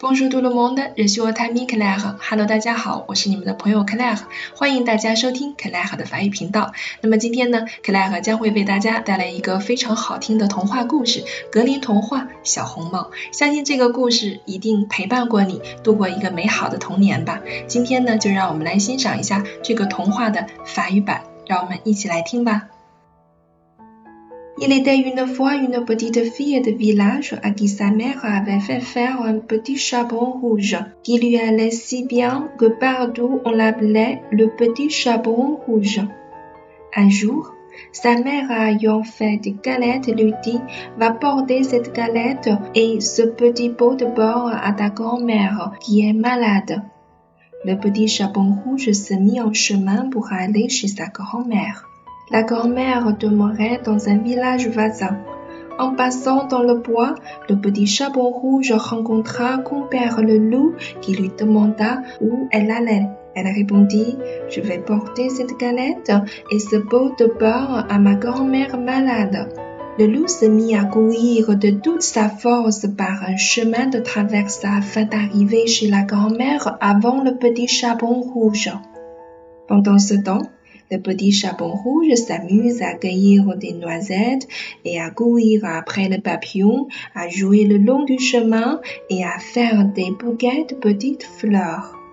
Bonjour tout le monde, je suis votre ami Claire. Hello，大家好，我是你们的朋友 Claire，欢迎大家收听 Claire 的法语频道。那么今天呢，Claire 将会为大家带来一个非常好听的童话故事《格林童话·小红帽》。相信这个故事一定陪伴过你度过一个美好的童年吧。今天呢，就让我们来欣赏一下这个童话的法语版，让我们一起来听吧。Il était une fois une petite fille de village à qui sa mère avait fait faire un petit chaperon rouge qui lui allait si bien que partout on l'appelait le petit chaperon rouge. Un jour, sa mère ayant fait des galettes lui dit Va porter cette galette et ce petit pot de beurre à ta grand-mère qui est malade. Le petit chaperon rouge se mit en chemin pour aller chez sa grand-mère. La grand-mère demeurait dans un village voisin. En passant dans le bois, le petit chapeau rouge rencontra compère le loup qui lui demanda où elle allait. Elle répondit, je vais porter cette galette et ce pot de beurre à ma grand-mère malade. Le loup se mit à courir de toute sa force par un chemin de traverse afin d'arriver chez la grand-mère avant le petit chapeau rouge. Pendant ce temps, le petit chapeau rouge s'amuse à cueillir des noisettes et à courir après le papillon, à jouer le long du chemin et à faire des bouquets de petites fleurs.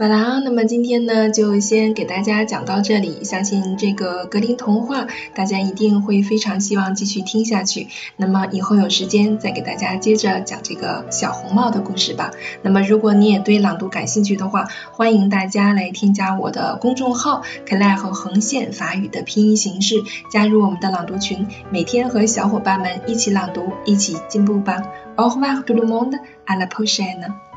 好啦，那么今天呢，就先给大家讲到这里。相信这个格林童话，大家一定会非常希望继续听下去。那么以后有时间再给大家接着讲这个小红帽的故事吧。那么如果你也对朗读感兴趣的话，欢迎大家来添加我的公众号 c l a i 和横线法语的拼音形式，加入我们的朗读群，每天和小伙伴们一起朗读，一起进步吧。Au revoir tout le monde, à la prochaine.